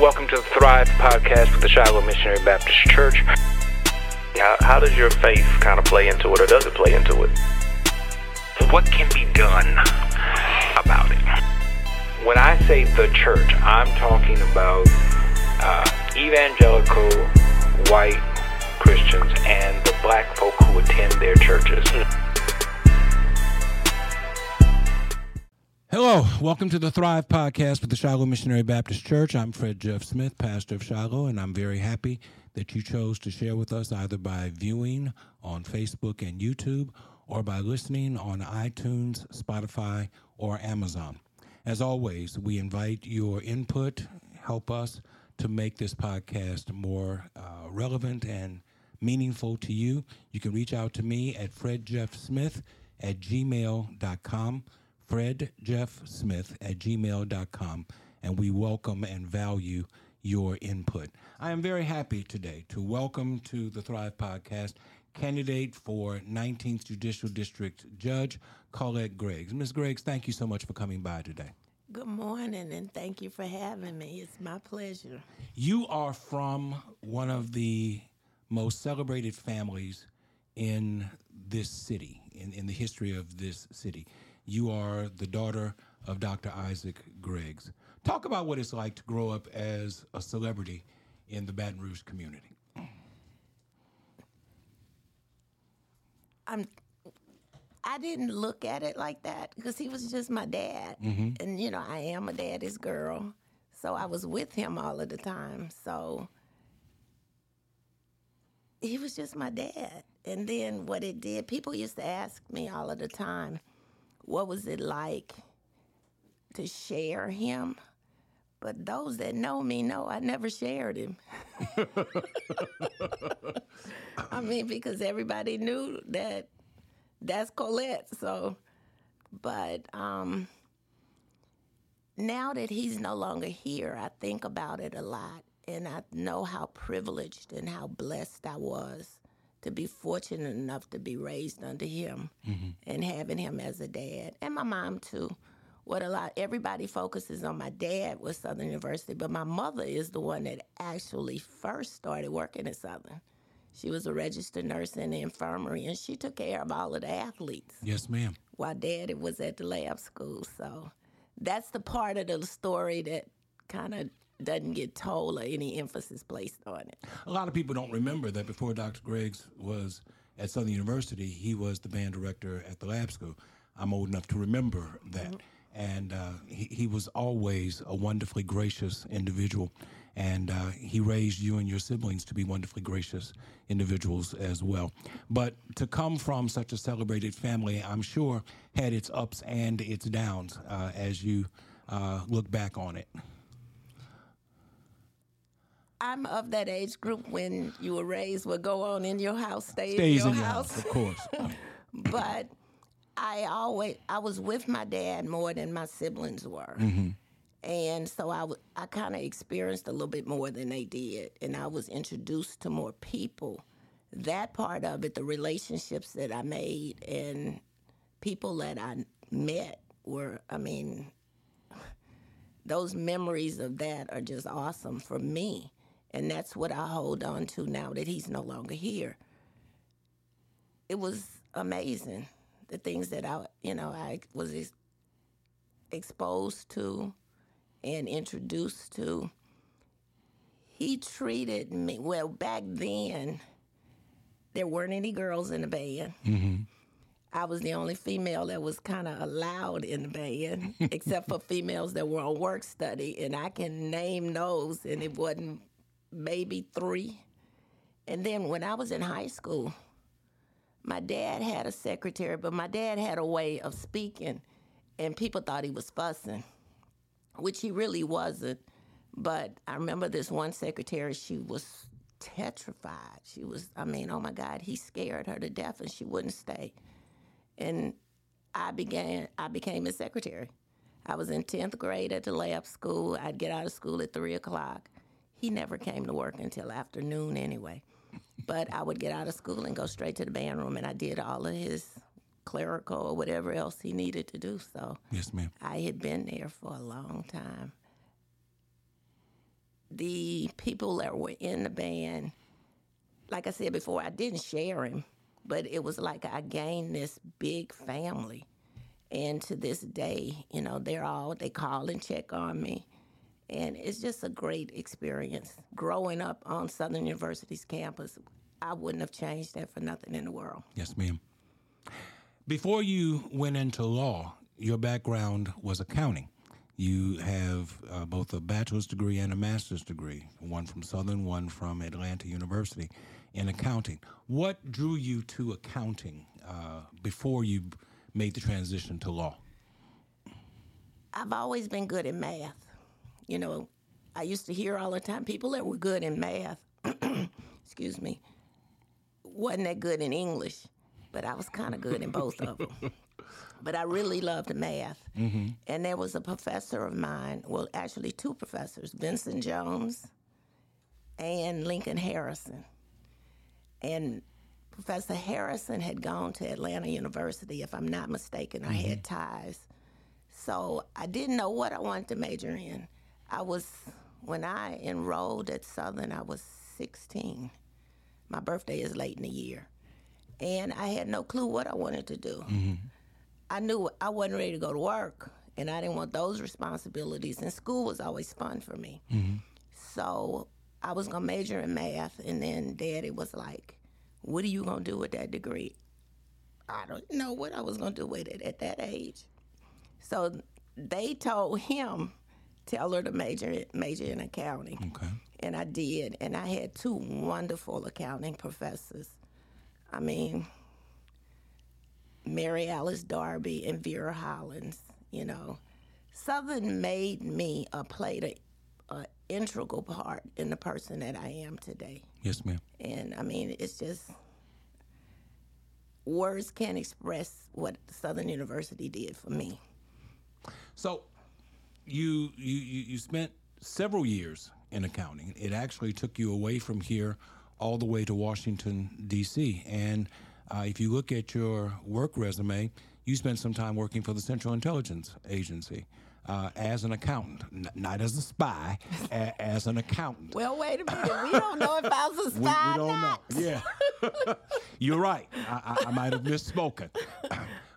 Welcome to the Thrive podcast with the Shiloh Missionary Baptist Church. How, how does your faith kind of play into it, or does it play into it? What can be done about it? When I say the church, I'm talking about uh, evangelical white Christians and the black folk who attend their churches. Hello, welcome to the Thrive Podcast with the Shiloh Missionary Baptist Church. I'm Fred Jeff Smith, pastor of Shiloh, and I'm very happy that you chose to share with us either by viewing on Facebook and YouTube or by listening on iTunes, Spotify, or Amazon. As always, we invite your input, help us to make this podcast more uh, relevant and meaningful to you. You can reach out to me at fredjeffsmith at gmail.com. Fred Jeff Smith at gmail.com, and we welcome and value your input. I am very happy today to welcome to the Thrive Podcast candidate for 19th Judicial District Judge Colette Greggs. Ms. Greggs, thank you so much for coming by today. Good morning, and thank you for having me. It's my pleasure. You are from one of the most celebrated families in this city, in, in the history of this city. You are the daughter of Dr. Isaac Greggs. Talk about what it's like to grow up as a celebrity in the Baton Rouge community. I'm. I didn't look at it like that because he was just my dad, mm-hmm. and you know I am a daddy's girl, so I was with him all of the time. So he was just my dad. And then what it did, people used to ask me all of the time, what was it like to share him? But those that know me know I never shared him. I mean, because everybody knew that that's Colette. So, but um, now that he's no longer here, I think about it a lot. And I know how privileged and how blessed I was to be fortunate enough to be raised under him mm-hmm. and having him as a dad. And my mom, too. What a lot, everybody focuses on my dad with Southern University, but my mother is the one that actually first started working at Southern. She was a registered nurse in the infirmary, and she took care of all of the athletes Yes, ma'am. while daddy was at the lab school. So that's the part of the story that kind of doesn't get told or any emphasis placed on it. A lot of people don't remember that before Dr. Greggs was at Southern University, he was the band director at the lab school. I'm old enough to remember that. And uh, he, he was always a wonderfully gracious individual. And uh, he raised you and your siblings to be wonderfully gracious individuals as well. But to come from such a celebrated family, I'm sure, had its ups and its downs uh, as you uh, look back on it. I'm of that age group when you were raised, would go on in your house stay Stays in in your your house. house, of course. but I always I was with my dad more than my siblings were. Mm-hmm. And so I, w- I kind of experienced a little bit more than they did. And I was introduced to more people. That part of it, the relationships that I made and people that I met were, I mean, those memories of that are just awesome for me. And that's what I hold on to now that he's no longer here. It was amazing the things that I, you know, I was ex- exposed to and introduced to. He treated me well back then. There weren't any girls in the band. Mm-hmm. I was the only female that was kind of allowed in the band, except for females that were on work study, and I can name those, and it wasn't maybe three. And then when I was in high school, my dad had a secretary, but my dad had a way of speaking, and people thought he was fussing, which he really wasn't. But I remember this one secretary, she was tetrified. She was, I mean, oh my God, he scared her to death, and she wouldn't stay and I began I became his secretary. I was in tenth grade at the lab school. I'd get out of school at three o'clock. He never came to work until afternoon anyway. But I would get out of school and go straight to the band room and I did all of his clerical or whatever else he needed to do. So yes, ma'am. I had been there for a long time. the people that were in the band, like I said before, I didn't share him, but it was like I gained this big family. And to this day, you know, they're all, they call and check on me. And it's just a great experience. Growing up on Southern University's campus, I wouldn't have changed that for nothing in the world. Yes, ma'am. Before you went into law, your background was accounting. You have uh, both a bachelor's degree and a master's degree, one from Southern, one from Atlanta University in accounting. What drew you to accounting uh, before you made the transition to law? I've always been good at math. You know, I used to hear all the time people that were good in math, excuse me, wasn't that good in English, but I was kind of good in both of them. But I really loved math. Mm-hmm. And there was a professor of mine, well, actually, two professors, Vincent Jones and Lincoln Harrison. And Professor Harrison had gone to Atlanta University, if I'm not mistaken. I had mm-hmm. ties. So I didn't know what I wanted to major in. I was, when I enrolled at Southern, I was 16. My birthday is late in the year. And I had no clue what I wanted to do. Mm-hmm. I knew I wasn't ready to go to work, and I didn't want those responsibilities. And school was always fun for me. Mm-hmm. So I was gonna major in math, and then Daddy was like, "What are you gonna do with that degree?" I don't know what I was gonna do with it at that age. So they told him, "Tell her to major major in accounting," Okay. and I did. And I had two wonderful accounting professors. I mean, Mary Alice Darby and Vera Hollins. You know, Southern made me a played a, a integral part in the person that I am today. Yes, ma'am. And I mean, it's just words can't express what Southern University did for me. So, you you you spent several years in accounting. It actually took you away from here all the way to Washington D.C. And uh, if you look at your work resume, you spent some time working for the Central Intelligence Agency uh, as an accountant, N- not as a spy, a- as an accountant. Well, wait a minute. We don't know if I was a spy we or don't know. not. Yeah, you're right. I, I, I might have misspoken.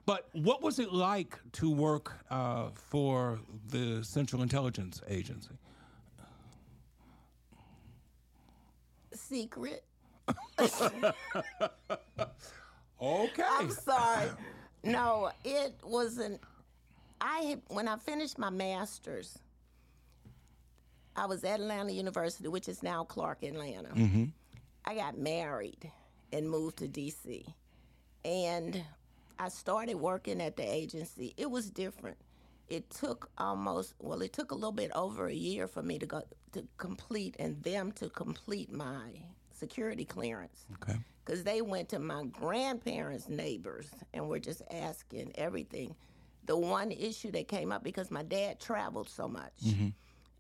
But what was it like to work uh, for the Central Intelligence Agency? Secret. Okay. I'm sorry. No, it wasn't. I had, when I finished my master's, I was at Atlanta University, which is now Clark Atlanta. I got married and moved to DC, and I started working at the agency. It was different. It took almost well, it took a little bit over a year for me to go to complete and them to complete my security clearance Okay. because they went to my grandparents' neighbors and were just asking everything. The one issue that came up because my dad traveled so much, mm-hmm.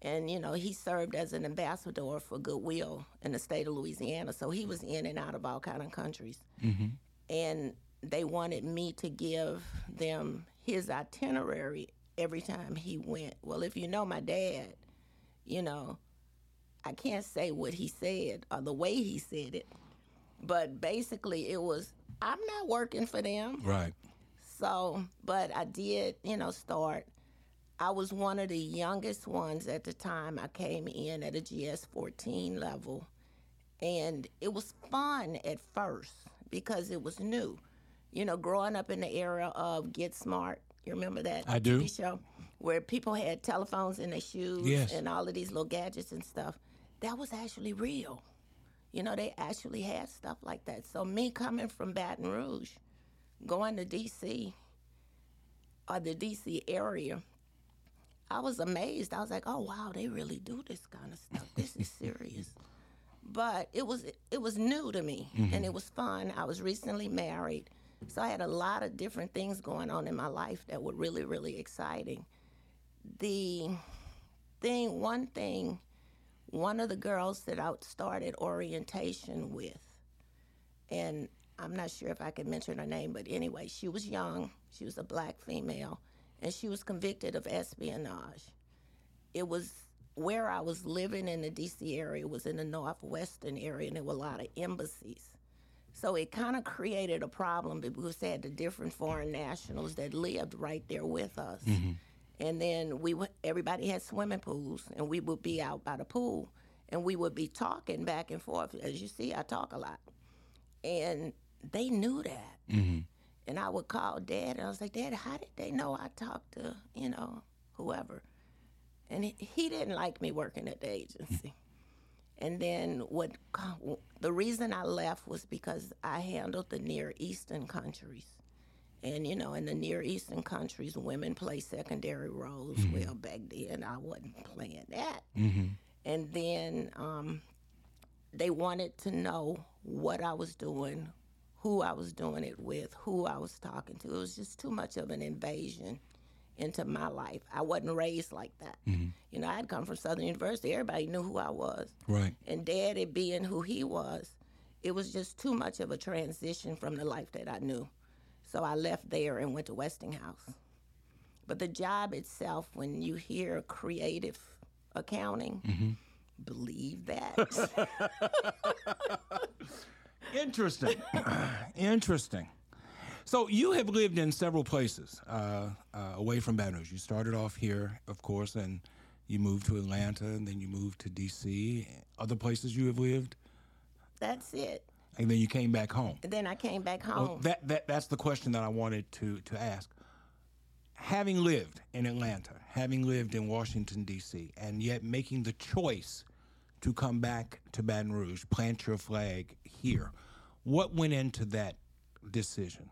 and you know he served as an ambassador for Goodwill in the state of Louisiana, so he was in and out of all kind of countries, mm-hmm. and they wanted me to give them his itinerary every time he went. Well, if you know my dad, you know I can't say what he said or the way he said it, but basically it was I'm not working for them. Right. So, but I did, you know, start. I was one of the youngest ones at the time. I came in at a GS 14 level, and it was fun at first because it was new. You know, growing up in the era of Get Smart, you remember that I do. TV show where people had telephones in their shoes Yes. and all of these little gadgets and stuff. That was actually real. You know, they actually had stuff like that. So me coming from Baton Rouge, going to DC or the DC area, I was amazed. I was like, "Oh wow, they really do this kind of stuff. This is serious." but it was it was new to me and mm-hmm. it was fun. I was recently married, so I had a lot of different things going on in my life that were really really exciting. The thing, one thing, one of the girls that I started orientation with, and I'm not sure if I can mention her name, but anyway, she was young. She was a black female, and she was convicted of espionage. It was where I was living in the DC area was in the northwestern area, and there were a lot of embassies. So it kind of created a problem because they had the different foreign nationals that lived right there with us. Mm-hmm. And then we would, everybody had swimming pools, and we would be out by the pool, and we would be talking back and forth. As you see, I talk a lot, and they knew that. Mm-hmm. And I would call Dad, and I was like, Dad, how did they know I talked to you know whoever? And he, he didn't like me working at the agency. And then what the reason I left was because I handled the Near Eastern countries. And you know, in the Near Eastern countries, women play secondary roles. Well, back then I wasn't playing that. And then um, they wanted to know what I was doing, who I was doing it with, who I was talking to. It was just too much of an invasion into my life. I wasn't raised like that. Mm-hmm. You know, I'd come from Southern University. Everybody knew who I was. Right. And Daddy being who he was, it was just too much of a transition from the life that I knew. So I left there and went to Westinghouse. But the job itself, when you hear creative accounting, mm-hmm. believe that. Interesting. Interesting. So you have lived in several places uh, uh, away from Baton Rouge. You started off here, of course, and you moved to Atlanta, and then you moved to D.C. Other places you have lived, That's it. and then you came back home. And then I came back home. Well, that, that that's the question that I wanted to to ask. Having lived in Atlanta, having lived in Washington D.C., and yet making the choice to come back to Baton Rouge, plant your flag here, what went into that decision?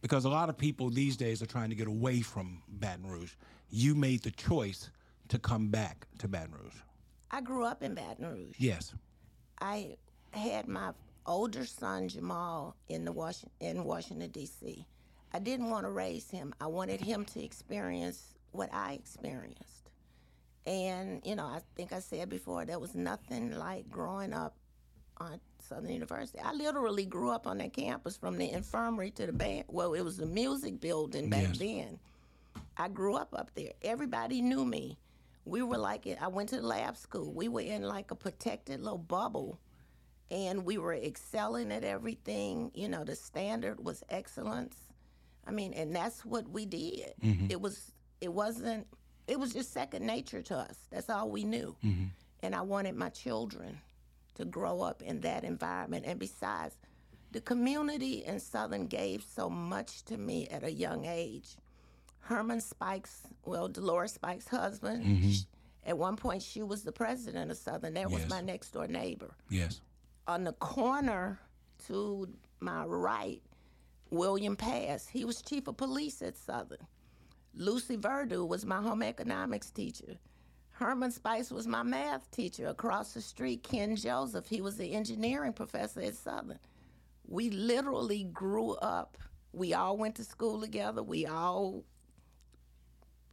Because a lot of people these days are trying to get away from Baton Rouge. You made the choice to come back to Baton Rouge. I grew up in Baton Rouge. Yes. I had my older son Jamal in the Washington in Washington D.C. I didn't want to raise him. I wanted him to experience what I experienced. And you know, I think I said before there was nothing like growing up on Southern University. I literally grew up on that campus from the infirmary to the band. Well, it was the music building back Yes. then. I grew up up there. Everybody knew me. We were like, I went to the lab school. We were in like a protected little bubble, and we were excelling at everything. You know, the standard was excellence. I mean, and that's what we did. Mm-hmm. It was, it wasn't, it was just second nature to us. That's all we knew. Mm-hmm. And I wanted my children to grow up in that environment. And besides, the community in Southern gave so much to me at a young age. Herman Spikes, well, Dolores Spikes' husband, mm-hmm. sh- at one point she was the president of Southern. That was my next door neighbor. Yes. On the corner to my right, William Pass, he was chief of police at Southern. Lucy Verdu was my home economics teacher. Herman Spikes was my math teacher. Across the street, Ken Joseph, he was the engineering professor at Southern. We literally grew up. We all went to school together. We all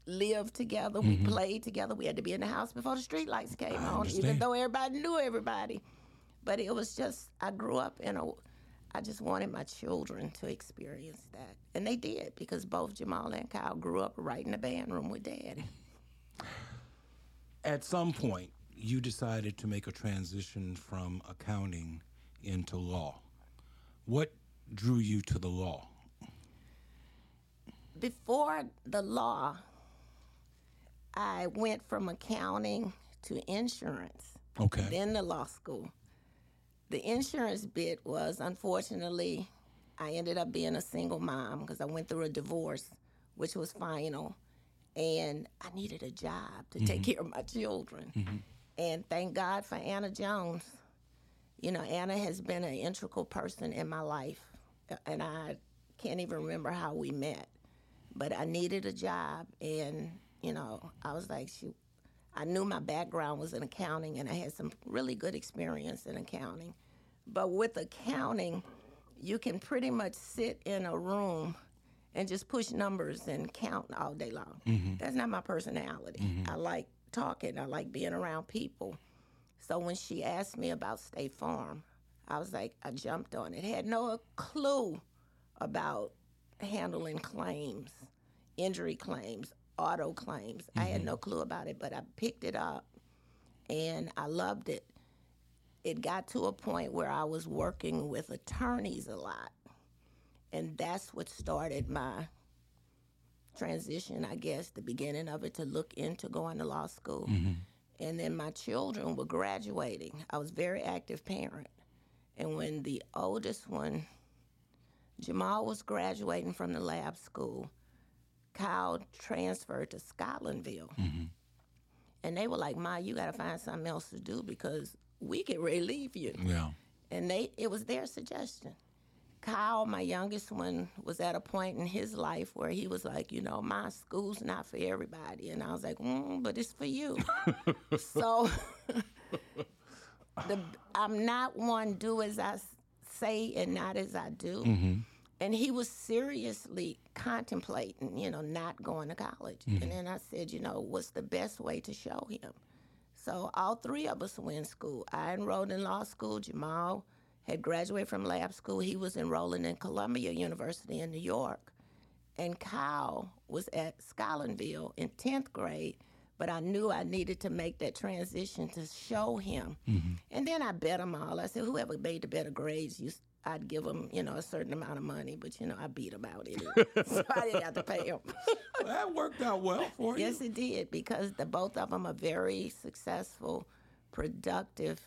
lived together. We mm-hmm. played together. We had to be in the house before the street lights came on, even though everybody knew everybody. But it was just, I grew up in a, I just wanted my children to experience that. And they did because both Jamal and Kyle grew up right in the band room with daddy. At some point, you decided to make a transition from accounting into law. What drew you to the law? Before the law, I went from accounting to insurance. Okay. then the law school. The insurance bit was unfortunately, I ended up being a single mom because I went through a divorce, which was final, and I needed a job to take mm-hmm. care of my children. Mm-hmm. And thank God for Anna Jones. You know, Anna has been an integral person in my life, and I can't even remember how we met. But I needed a job, and you know, I was like, she I knew my background was in accounting and I had some really good experience in accounting. But with accounting, you can pretty much sit in a room and just push numbers and count all day long. Mm-hmm. That's not my personality. Mm-hmm. I like talking, I like being around people. So when she asked me about State Farm, I was like, I jumped on it. Had no clue about handling claims, injury claims, auto claims. I had mm-hmm. no clue about it, but I picked it up and I loved it. It got to a point where I was working with attorneys a lot. And that's what started my transition, I guess, the beginning of it to look into going to law school. Mm-hmm. And then my children were graduating. I was a very active parent. And when the oldest one, Jamal was graduating from the lab school, Kyle transferred to Scotlandville. Mm-hmm. And they were like, Ma, you got to find something else to do because we to leave you. Yeah. And they it was their suggestion. Kyle, my youngest one, was at a point in his life where he was like, you know, my school's not for everybody. And I was like, mm, but it's for you. so the, I'm not one do as I say and not as I do. And he was seriously contemplating, you know, not going to college. And then I said, you know, what's the best way to show him? So all three of us were in school. I enrolled in law school. Jamal had graduated from lab school. He was enrolling in Columbia University in New York. And Kyle was at Scotlandville in 10th grade, but I knew I needed to make that transition to show him. Mm-hmm. And then I bet them all. I said, whoever made the better grades, you, I'd give them, you know, a certain amount of money, but, you know, I beat them out anyway. so I didn't have to pay them. Well, that worked out well for you. Yes, it did because the both of them are very successful, productive.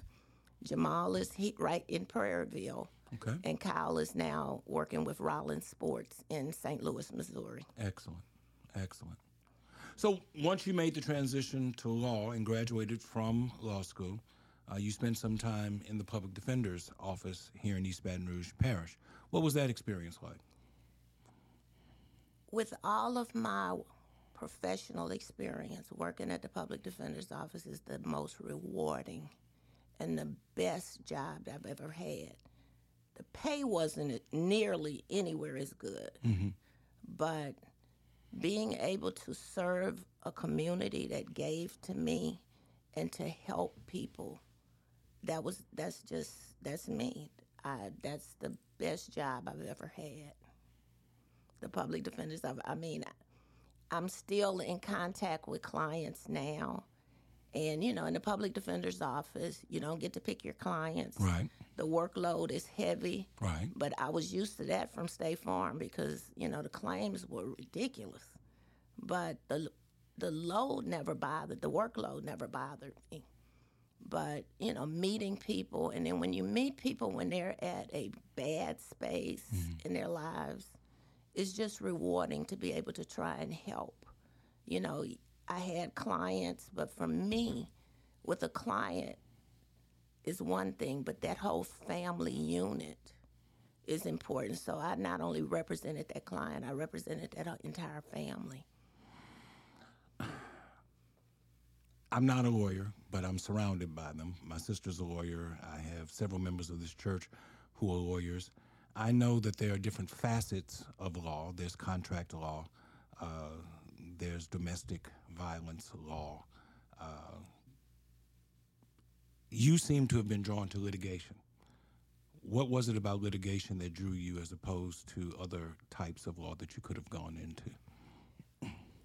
Jamal is he, right in Prairieville, Okay. and Kyle is now working with Rawlings Sports in St. Louis, Missouri. Excellent. Excellent. So once you made the transition to law and graduated from law school, uh, you spent some time in the public defender's office here in East Baton Rouge Parish. What was that experience like? With all of my professional experience, working at the public defender's office is the most rewarding and the best job I've ever had. The pay wasn't nearly anywhere as good, mm-hmm. but being able to serve a community that gave to me and to help people that was that's just that's me. I, that's the best job i've ever had. The public defenders i mean i'm still in contact with clients now and you know in the public defender's office you don't get to pick your clients Right. the workload is heavy Right. but I was used to that from State Farm because you know the claims were ridiculous, but the the load never bothered, the workload never bothered me. But you know, meeting people, and then when you meet people when they're at a bad space mm-hmm. in their lives, it's just rewarding to be able to try and help. You know, I had clients, but for me, with a client, is one thing, but that whole family unit is important. So I not only represented that client, I represented that entire family. I'm not a lawyer, but I'm surrounded by them. My sister's a lawyer. I have several members of this church who are lawyers. I know that there are different facets of law. There's contract law, uh, there's domestic violence law. Uh, you seem to have been drawn to litigation. What was it about litigation that drew you as opposed to other types of law that you could have gone into?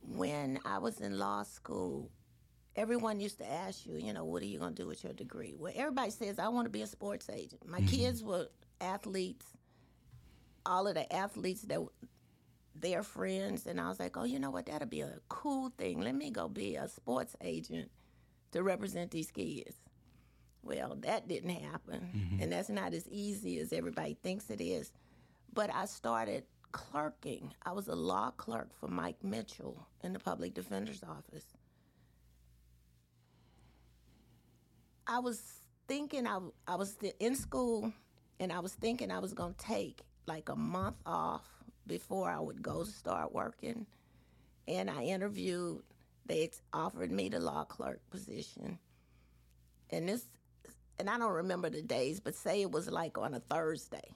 When I was in law school, everyone used to ask you, you know, what are you going to do with your degree? Well, everybody says, I want to be a sports agent. My kids were athletes, all of the athletes that their friends, and I was like, oh, you know what? That'll be a cool thing. Let me go be a sports agent to represent these kids. Well, that didn't happen, mm-hmm. and that's not as easy as everybody thinks it is. But I started clerking. I was a law clerk for Mike Mitchell in the public defender's office. I was thinking I, I was in school and I was thinking I was going to take like a month off before I would go to start working. And I interviewed, they offered me the law clerk position. And this, and I don't remember the days, but say it was like on a Thursday.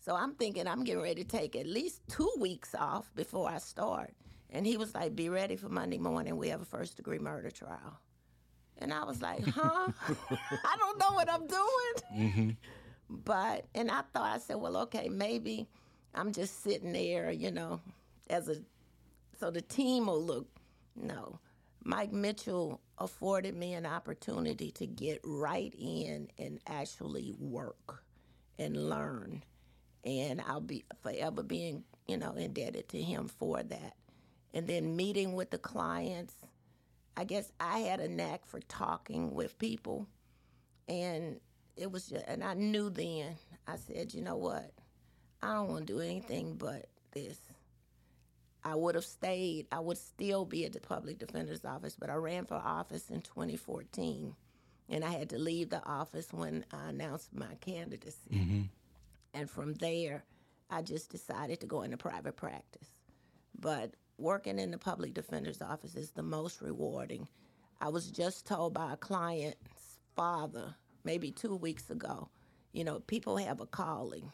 So I'm thinking I'm getting ready to take at least two weeks off before I start. And he was like, be ready for Monday morning. We have a first degree murder trial. And I was like, huh? I don't know what I'm doing. Mm-hmm. But, and I thought, I said, well, okay, maybe I'm just sitting there, you know, as a so the team will look. No, Mike Mitchell afforded me an opportunity to get right in and actually work and learn, and I'll be forever being you know indebted to him for that. And then meeting with the clients, I guess I had a knack for talking with people, and it was just, and I knew then. I said, you know what, I don't want to do anything but this. I would have stayed. I would still be at the public defender's office, but I ran for office in 2014, and I had to leave the office when I announced my candidacy. Mm-hmm. And from there, I just decided to go into private practice. But working in the public defender's office is the most rewarding. I was just told by a client's father maybe two weeks ago, you know, people have a calling.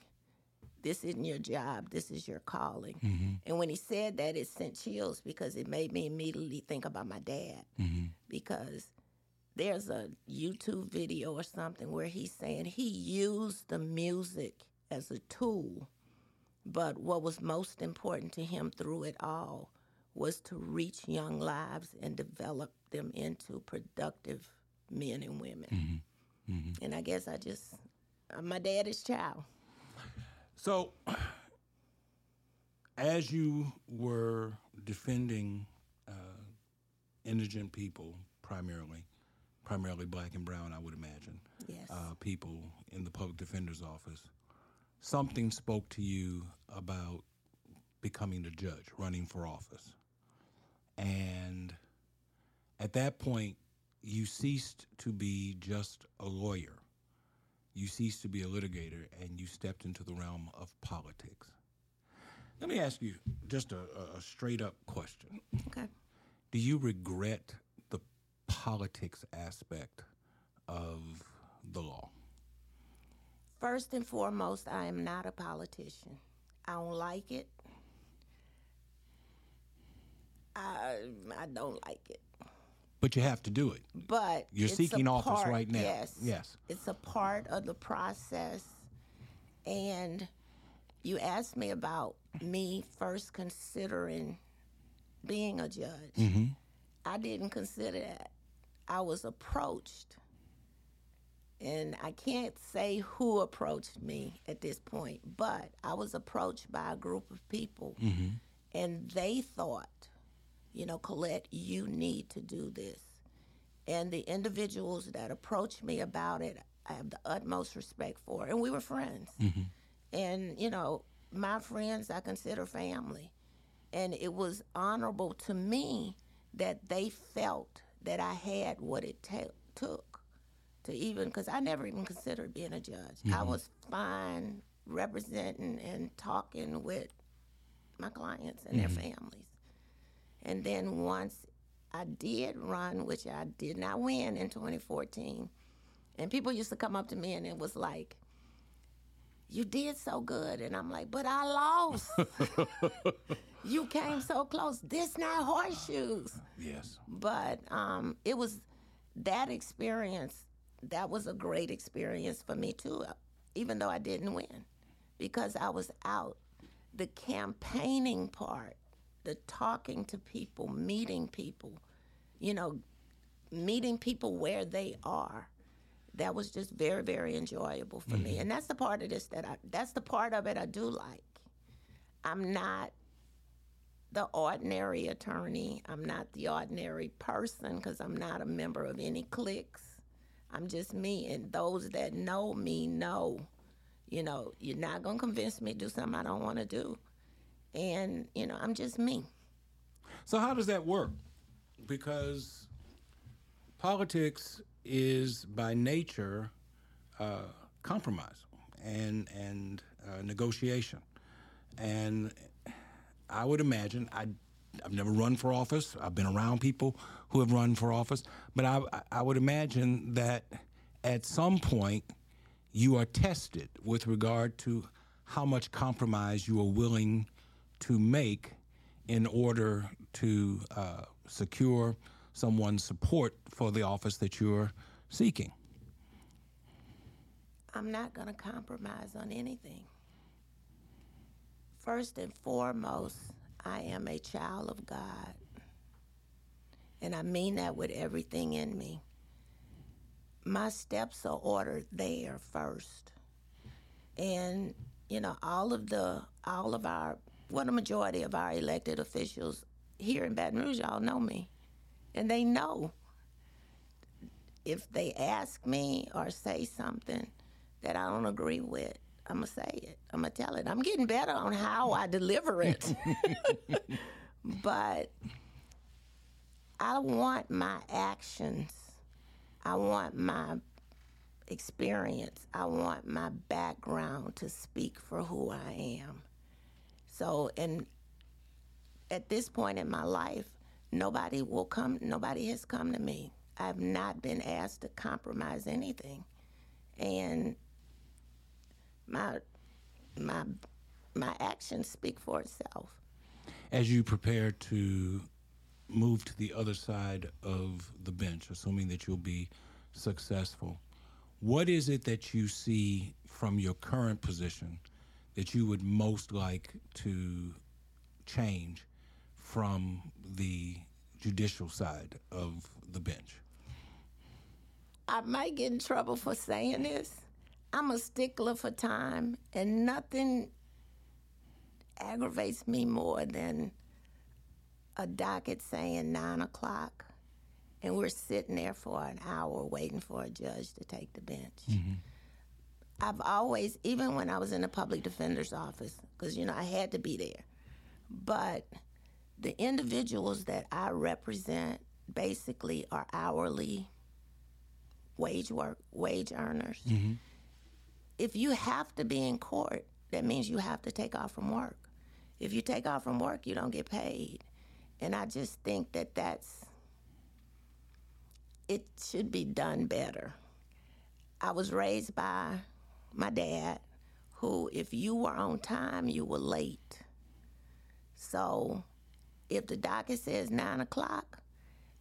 This isn't your job, this is your calling. Mm-hmm. And when he said that, it sent chills because it made me immediately think about my dad. Mm-hmm. Because there's a YouTube video or something where he's saying he used the music as a tool, but what was most important to him through it all was to reach young lives and develop them into productive men and women. Mm-hmm. And I guess I just, I'm my daddy's child. So, as you were defending uh, indigent people, primarily, primarily black and brown, I would imagine, Yes. uh, people in the public defender's office, something spoke to you about becoming a judge, running for office. And at that point, you ceased to be just a lawyer. You ceased to be a litigator and you stepped into the realm of politics. Let me ask you just a, a- straight up question. okay. Do you regret the politics aspect of the law? First and foremost, I am not a politician. I don't like it. I, I don't like it. But you have to do it. But You're seeking office part- right now. Yes. Yes. It's a part of the process. And you asked me about me first considering being a judge. Mm-hmm. I didn't consider that. I was approached. And I can't say who approached me at this point, but I was approached by a group of people and they thought, you know, Colette, you need to do this. And the individuals that approached me about it, I have the utmost respect for. And we were friends. Mm-hmm. And, you know, my friends I consider family. And it was honorable to me that they felt that I had what it ta- took to even, because I never even considered being a judge. I mm-hmm. was fine representing and talking with my clients and their mm-hmm. families. And then once I did run, which I did not win in 2014, and people used to come up to me and it was like, you did so good. And I'm like, but I lost. you came so close. This not horseshoes. Yes. But um, it was that experience, that was a great experience for me too, even though I didn't win, because I was out. The campaigning part, the talking to people, meeting people, you know, meeting people where they are. That was just very, very enjoyable for me. Mm-hmm. And that's the part of this that I, that's the part of it I do like. I'm not the ordinary attorney. I'm not the ordinary person because I'm not a member of any cliques. I'm just me. And those that know me know, you know, you're not going to convince me to do something I don't want to do. And, you know, I'm just me. So how does that work? Because politics is by nature uh, compromise and and uh, negotiation, and I would imagine I. I've never run for office. I've been around people who have run for office, but I, I would imagine that at some point you are tested with regard to how much compromise you are willing to make in order to uh, secure someone's support for the office that you're seeking. I'm not going to compromise on anything. First and foremost, I am a child of God. And I mean that with everything in me. My steps are ordered there first. And, you know, all of the, all of our, well, the majority of our elected officials here in Baton Rouge y'all know me. And they know if they ask me or say something that I don't agree with, I'm gonna say it. I'm gonna tell it. I'm getting better on how I deliver it. but I want my actions, I want my experience, I want my background to speak for who I am. So, and at this point in my life, nobody will come, nobody has come to me. I've not been asked to compromise anything. And my my my actions speak for itself. As you prepare to move to the other side of the bench, assuming that you'll be successful, what is it that you see from your current position that you would most like to change from the judicial side of the bench? I might get in trouble for saying this. I'm a stickler for time, and nothing aggravates me more than a docket saying nine o'clock, and we're sitting there for an hour waiting for a judge to take the bench. Mm-hmm. I've always, even when I was in the public defender's office, because you know I had to be there, but the individuals that I represent basically are hourly wage work wage earners. Mm-hmm. If you have to be in court, that means you have to take off from work. If you take off from work, you don't get paid. And I just think that that's it should be done better. I was raised by my dad, who, if you were on time, you were late. So if the docket says nine o'clock,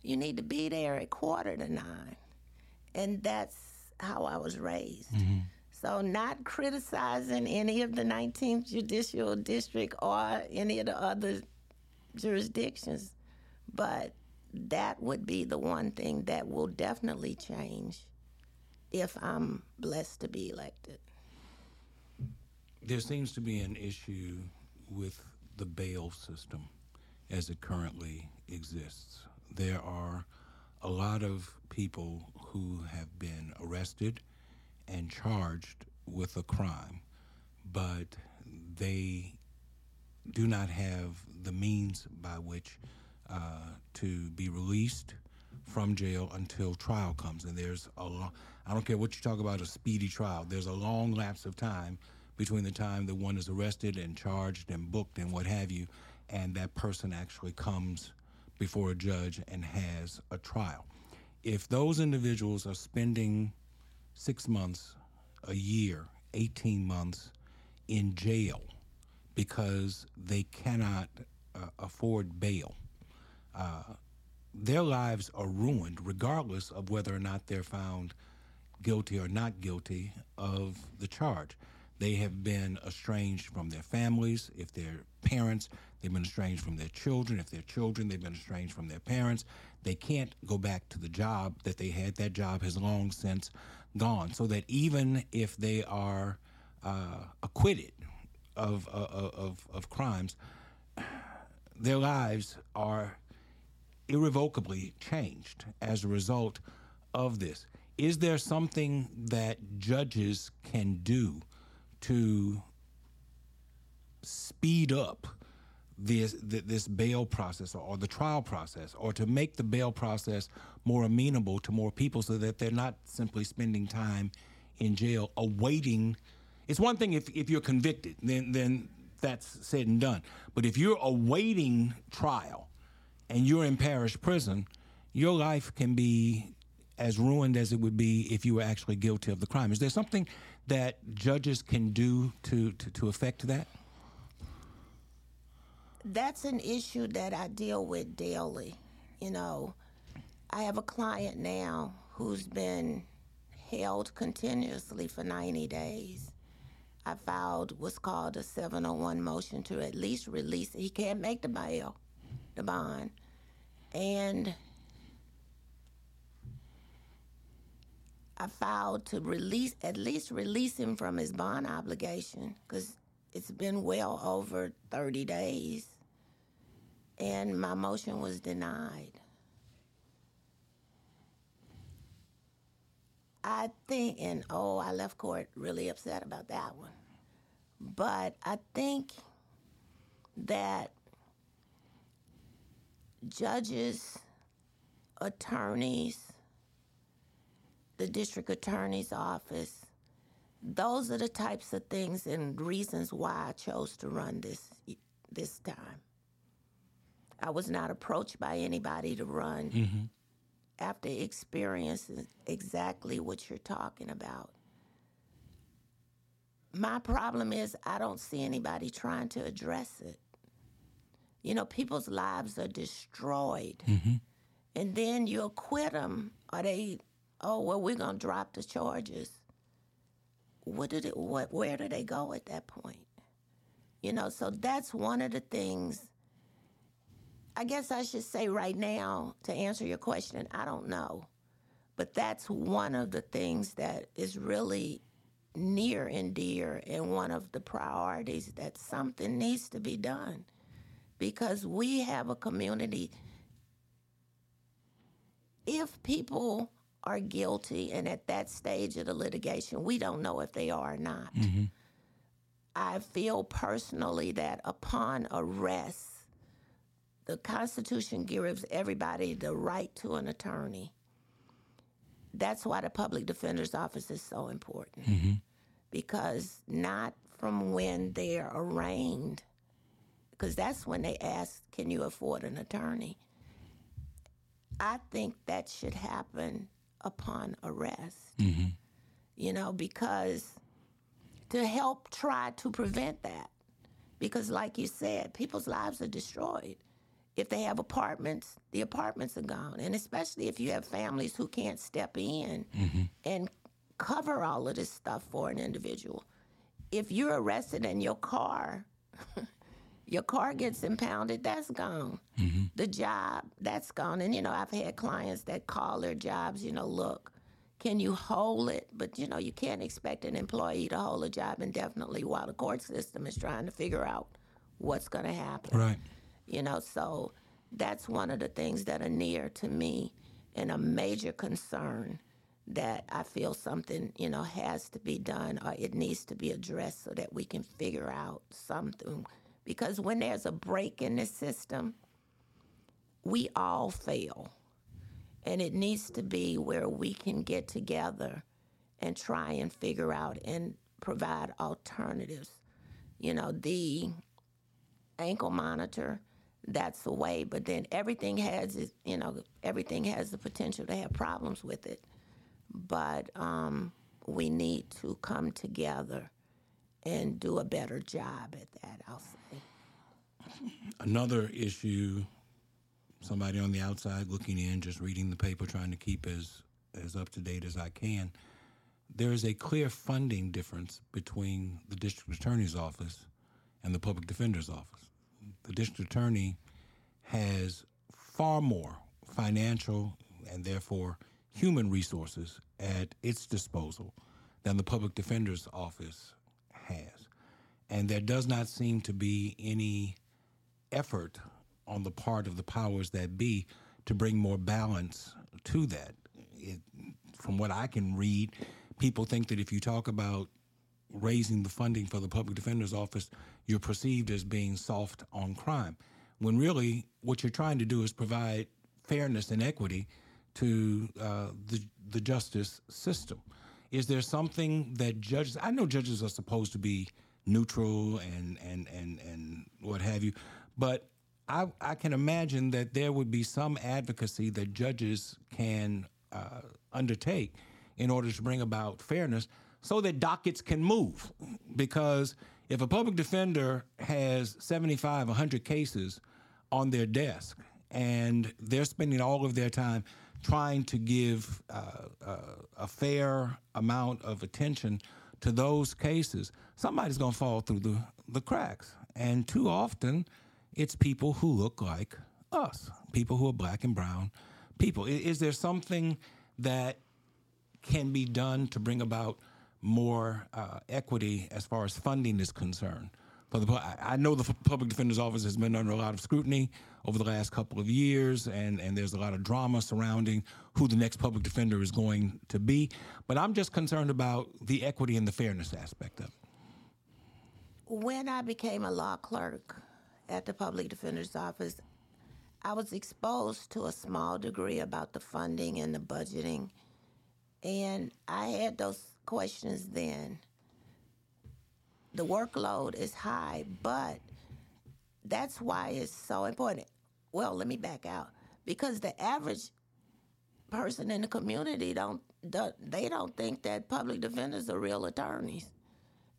you need to be there at quarter to nine. And that's how I was raised. Mm-hmm. So, not criticizing any of the 19th Judicial District or any of the other jurisdictions, but that would be the one thing that will definitely change if I'm blessed to be elected. There seems to be an issue with the bail system as it currently exists. There are a lot of people who have been arrested and charged with a crime, but they do not have the means by which uh, to be released from jail until trial comes. And there's a long, I don't care what you talk about a speedy trial, there's a long lapse of time between the time that one is arrested and charged and booked and what have you, and that person actually comes before a judge and has a trial. If those individuals are spending six months, a year, 18 months in jail because they cannot uh, afford bail, uh, their lives are ruined regardless of whether or not they're found guilty or not guilty of the charge. They have been estranged from their families. If they're parents, they've been estranged from their children. If they're children, they've been estranged from their parents. They can't go back to the job that they had. That job has long since gone. So that even if they are uh, acquitted of, uh, of, of crimes, their lives are irrevocably changed as a result of this. Is there something that judges can do to speed up this this bail process or the trial process or to make the bail process more amenable to more people so that they're not simply spending time in jail awaiting? It's one thing if, if you're convicted then then that's said and done. But if you're awaiting trial and you're in parish prison your life can be as ruined as it would be if you were actually guilty of the crime is there something that judges can do to, to, to affect that? That's an issue that I deal with daily. You know, I have a client now who's been held continuously for 90 days. I filed what's called a 701 motion to at least release. He can't make the bail, the bond. And I filed to release, at least release him from his bond obligation because it's been well over 30 days. And my motion was denied. I think, and oh, I left court really upset about that one. But I think that judges, attorneys, the district attorney's office, those are the types of things and reasons why I chose to run this this time. I was not approached by anybody to run. Mm-hmm after experiencing exactly what you're talking about. My problem is I don't see anybody trying to address it. You know, people's lives are destroyed. Mm-hmm. And then you acquit them, or they, oh, well, we're to drop the charges. What did it, what, where do they go at that point? You know, so that's one of the things I guess I should say right now to answer your question, I don't know. But that's one of the things that is really near and dear and one of the priorities that something needs to be done because we have a community. If people are guilty and at that stage of the litigation, we don't know if they are or not. Mm-hmm. I feel personally that upon arrest, the Constitution gives everybody the right to an attorney. That's why the public defender's office is so important. Mm-hmm. Because not from when they're arraigned, because that's when they ask, Can you afford an attorney? I think that should happen upon arrest. Mm-hmm. You know, because to help try to prevent that. Because, like you said, people's lives are destroyed if they have apartments, the apartments are gone. And especially if you have families who can't step in mm-hmm. and cover all of this stuff for an individual. If you're arrested and your car, your car gets impounded, that's gone. Mm-hmm. The job, that's gone. And, you know, I've had clients that call their jobs, you know, look, can you hold it? But, you know, you can't expect an employee to hold a job indefinitely while the court system is trying to figure out what's going to happen. Right. You know, so that's one of the things that are near to me and a major concern that I feel something, you know, has to be done or it needs to be addressed so that we can figure out something. Because when there's a break in the system, we all fail. And it needs to be where we can get together and try and figure out and provide alternatives. You know, the ankle monitor that's the way. But then everything has, you know, everything has the potential to have problems with it. But um, we need to come together and do a better job at that. I'll say. Another issue. Somebody on the outside looking in, just reading the paper, trying to keep as as up to date as I can. There is a clear funding difference between the district attorney's office and the public defender's office the district attorney has far more financial and therefore human resources at its disposal than the public defender's office has. And there does not seem to be any effort on the part of the powers that be to bring more balance to that. It, from what I can read, people think that if you talk about raising the funding for the public defender's office, you're perceived as being soft on crime. When really, what you're trying to do is provide fairness and equity to uh, the, the justice system. Is there something that judges, I know judges are supposed to be neutral and, and, and, and what have you, but I, I can imagine that there would be some advocacy that judges can uh, undertake in order to bring about fairness so that dockets can move. Because if a public defender has 75, 100 cases on their desk and they're spending all of their time trying to give uh, uh, a fair amount of attention to those cases, somebody's going to fall through the, the cracks. And too often, it's people who look like us, people who are black and brown people. Is, is there something that can be done to bring about more uh, equity as far as funding is concerned? The, I know the public defender's office has been under a lot of scrutiny over the last couple of years, and, and there's a lot of drama surrounding who the next public defender is going to be. But I'm just concerned about the equity and the fairness aspect of it. When I became a law clerk at the public defender's office, I was exposed to a small degree about the funding and the budgeting, and I had those questions then the workload is high, but that's why it's so important. Well, let me back out because the average person in the community don't, they don't think that public defenders are real attorneys.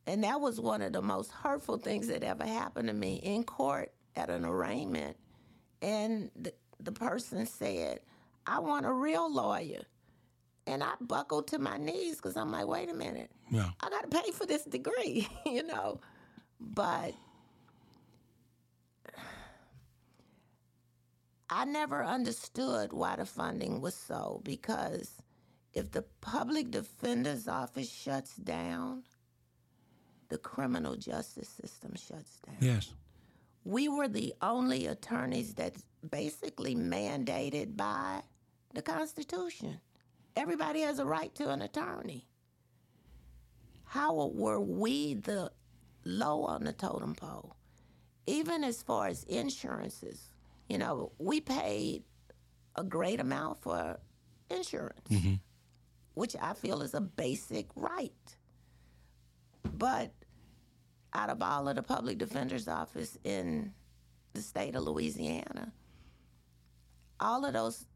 And that was one of the most hurtful things that ever happened to me in court at an arraignment. And the, the person said, I want a real lawyer. And I buckled to my knees because I'm like, wait a minute. Yeah. I got to pay for this degree, you know. But I never understood why the funding was so because if the public defender's office shuts down, the criminal justice system shuts down. Yes. We were the only attorneys that's basically mandated by the Constitution. Everybody has a right to an attorney. How were we the low on the totem pole? Even as far as insurances, you know, we paid a great amount for insurance, mm-hmm. which I feel is a basic right. But out of all of the public defender's office in the state of Louisiana, all of those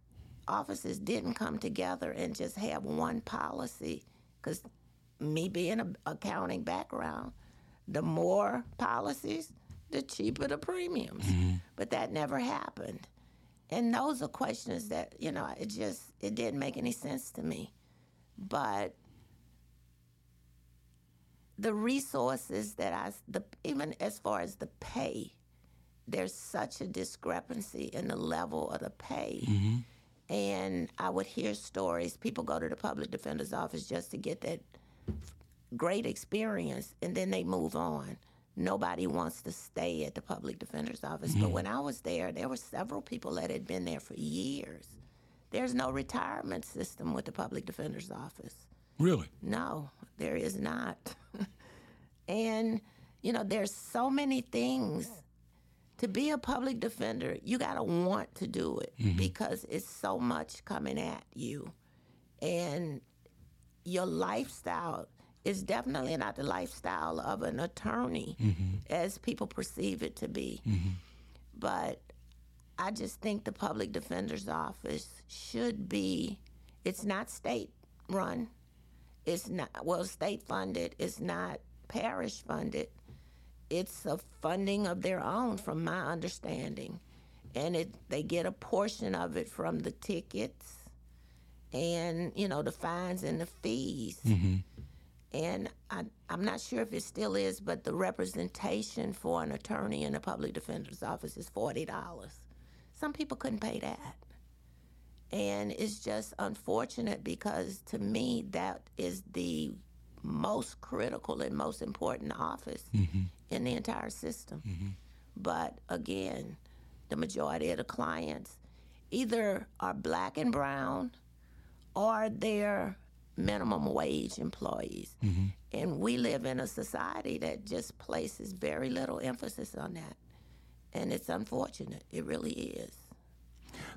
offices didn't come together and just have one policy. Because me being an accounting background, the more policies, the cheaper the premiums. Mm-hmm. But that never happened. And those are questions that, you know, it just it didn't make any sense to me. But the resources that I the even as far as the pay, there's such a discrepancy in the level of the pay. Mm-hmm and I would hear stories. People go to the public defender's office just to get that great experience, and then they move on. Nobody wants to stay at the public defender's office. Mm-hmm. But when I was there, there were several people that had been there for years. There's no retirement system with the public defender's office. Really? No, there is not. and, you know, there's so many things to be a public defender, you got to want to do it mm-hmm. because it's so much coming at you. And your lifestyle is definitely not the lifestyle of an attorney mm-hmm. as people perceive it to be. Mm-hmm. But I just think the public defender's office should be, it's not state run. It's not, well, state funded. It's not parish funded it's a funding of their own, from my understanding, and it they get a portion of it from the tickets, and you know the fines and the fees. Mm-hmm. And I, I'm not sure if it still is, but the representation for an attorney in a public defender's office is forty dollars. Some people couldn't pay that. And it's just unfortunate because to me, that is the most critical and most important office mm-hmm. In the entire system. Mm-hmm. But again, the majority of the clients either are black and brown or they're minimum wage employees. Mm-hmm. And we live in a society that just places very little emphasis on that. And it's unfortunate. It really is.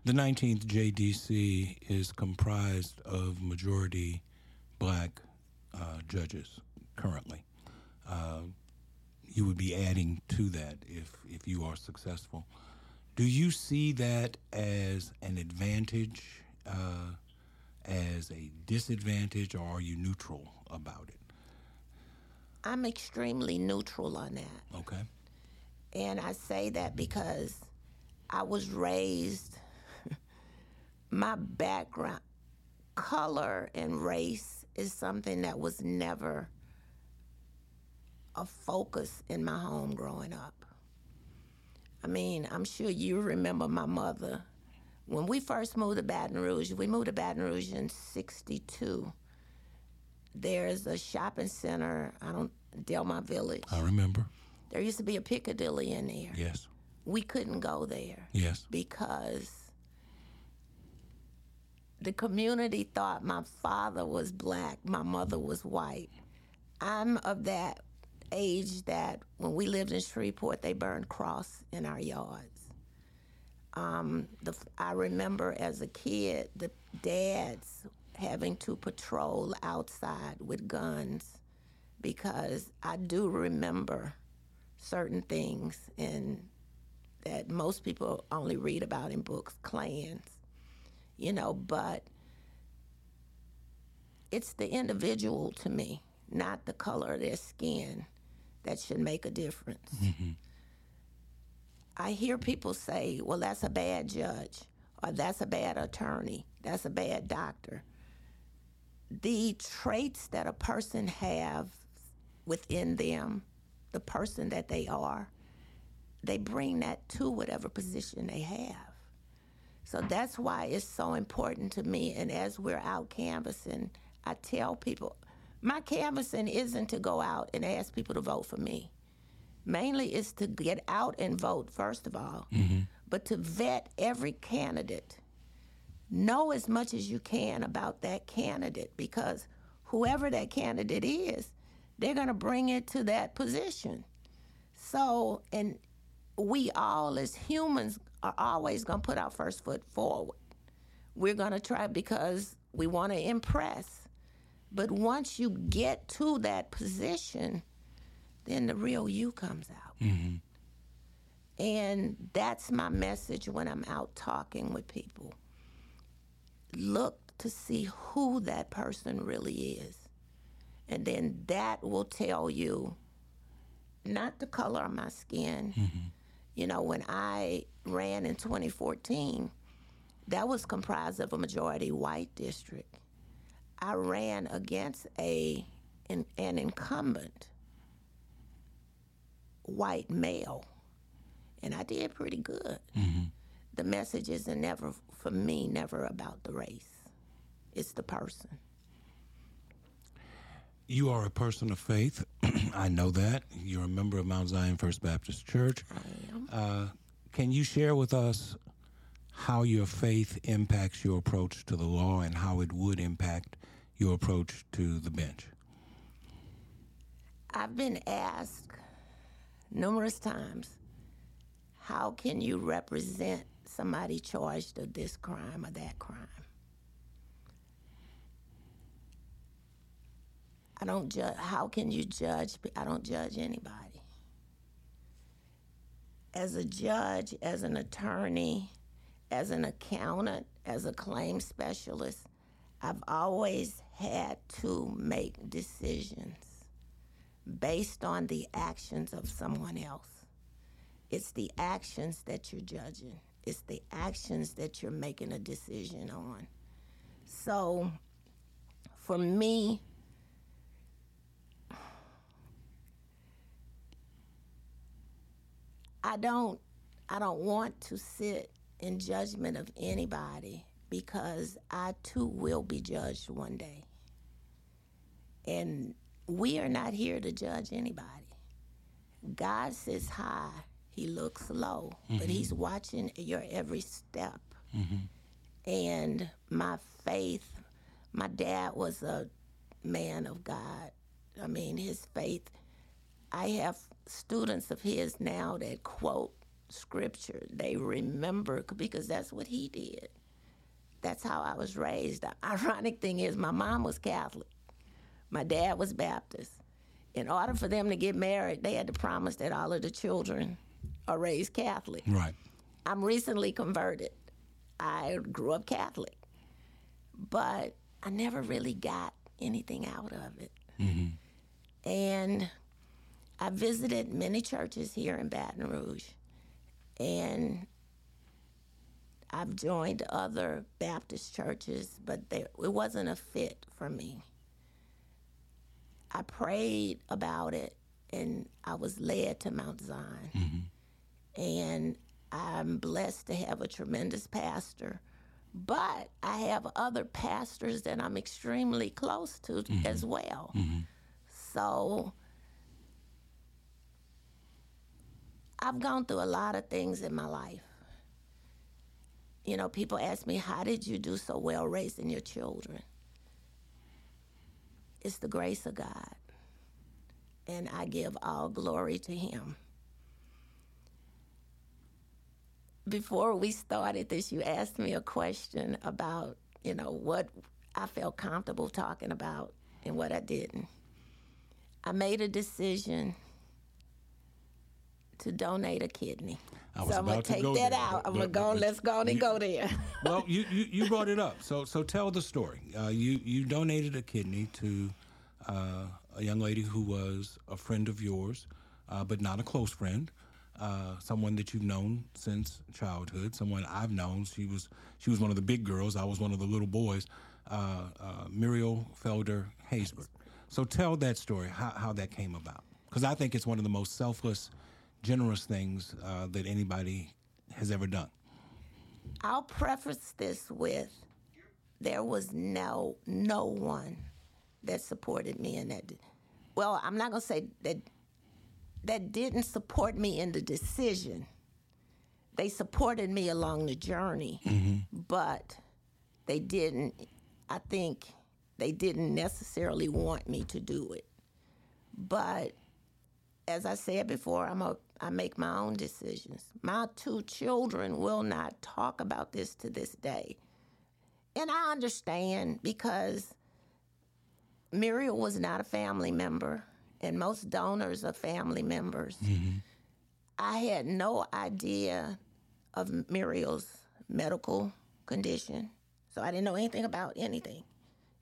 The 19th JDC is comprised of majority black uh, judges currently. Uh, you would be adding to that if if you are successful. Do you see that as an advantage, uh, as a disadvantage, or are you neutral about it? I'm extremely neutral on that. Okay. And I say that because I was raised, my background, color, and race is something that was never a focus in my home growing up. I mean, I'm sure you remember my mother. When we first moved to Baton Rouge, we moved to Baton Rouge in 62. There's a shopping center, I don't, Delmont Village. I remember. There used to be a Piccadilly in there. Yes. We couldn't go there Yes. because the community thought my father was black, my mother was white. I'm of that age that when we lived in Shreveport, they burned cross in our yards. Um, the, I remember as a kid the dads having to patrol outside with guns because I do remember certain things and that most people only read about in books, clans, you know, but it's the individual to me, not the color of their skin, that should make a difference. Mm-hmm. I hear people say, well, that's a bad judge, or that's a bad attorney, that's a bad doctor. The traits that a person have within them, the person that they are, they bring that to whatever position they have. So that's why it's so important to me. And as we're out canvassing, I tell people, my canvassing isn't to go out and ask people to vote for me. Mainly it's to get out and vote, first of all, mm-hmm. but to vet every candidate. Know as much as you can about that candidate because whoever that candidate is, they're going to bring it to that position. So, and we all as humans are always going to put our first foot forward. We're going to try because we want to impress. But once you get to that position, then the real you comes out. Mm-hmm. And that's my message when I'm out talking with people. Look to see who that person really is. And then that will tell you not the color of my skin. Mm-hmm. You know, when I ran in 2014, that was comprised of a majority white district. I ran against a an, an incumbent white male, and I did pretty good. The message is never, for me, never about the race. It's the person. You are a person of faith. I know that. You're a member of Mount Zion First Baptist Church. I am. Uh, can you share with us how your faith impacts your approach to the law and how it would impact your approach to the bench? I've been asked numerous times, how can you represent somebody charged of this crime or that crime? I don't judge. How can you judge? I don't judge anybody. As a judge, as an attorney, as an accountant, as a claim specialist, I've always had to make decisions based on the actions of someone else. It's the actions that you're judging, it's the actions that you're making a decision on. So, for me, I don't I don't want to sit in judgment of anybody because I too will be judged one day. And we are not here to judge anybody. God sits high, he looks low, but mm-hmm. he's watching your every step. Mm-hmm. And my faith, my dad was a man of God. I mean, his faith I have students of his now that quote scripture. They remember because that's what he did. That's how I was raised. The ironic thing is, my mom was Catholic, my dad was Baptist. In order for them to get married, they had to promise that all of the children are raised Catholic. Right. I'm recently converted. I grew up Catholic, but I never really got anything out of it. Mm-hmm. And I visited many churches here in Baton Rouge, and I've joined other Baptist churches, but they, it wasn't a fit for me. I prayed about it, and I was led to Mount Zion. Mm-hmm. And I'm blessed to have a tremendous pastor. But I have other pastors that I'm extremely close to as mm-hmm. well. Mm-hmm. So I've gone through a lot of things in my life. You know, people ask me, How did you do so well raising your children? It's the grace of God. And I give all glory to Him. Before we started this, you asked me a question about, you know, what I felt comfortable talking about and what I didn't. I made a decision to donate a kidney. I was so I'm gonna about to take go that there, out. I'm gonna go. but let's go on and you- go there. well, you, you, you brought it up. So so tell the story. Uh, you you donated a kidney to uh, a young lady who was a friend of yours, uh, but not a close friend. Uh, someone that you've known since childhood. Someone I've known. She was she was one of the big girls. I was one of the little boys. Uh, uh, Muriel Felder Haysbert. So tell that story. How how that came about? Because I think it's one of the most selfless, generous things uh, that anybody has ever done. I'll preface this with there was no no one that supported me in that. Well, I'm not gonna say that that didn't support me in the decision. They supported me along the journey, but they didn't. I think they didn't necessarily want me to do it. But as I said before, I'm a I make my own decisions. My two children will not talk about this to this day. And I understand because Muriel was not a family member, and most donors are family members. Mm-hmm. I had no idea of Muriel's medical condition, so I didn't know anything about anything.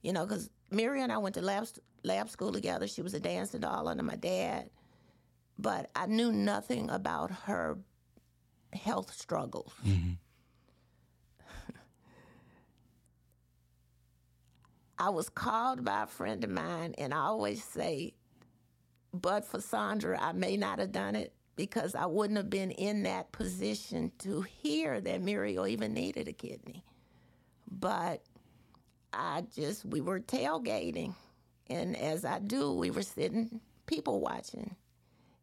You know, because Muriel and I went to lab, lab school together. She was a dancing doll under my dad but I knew nothing about her health struggles. I was called by a friend of mine, and I always say, but for Sandra, I may not have done it because I wouldn't have been in that position to hear that Muriel even needed a kidney. But I just, we were tailgating, and as I do, we were sitting people watching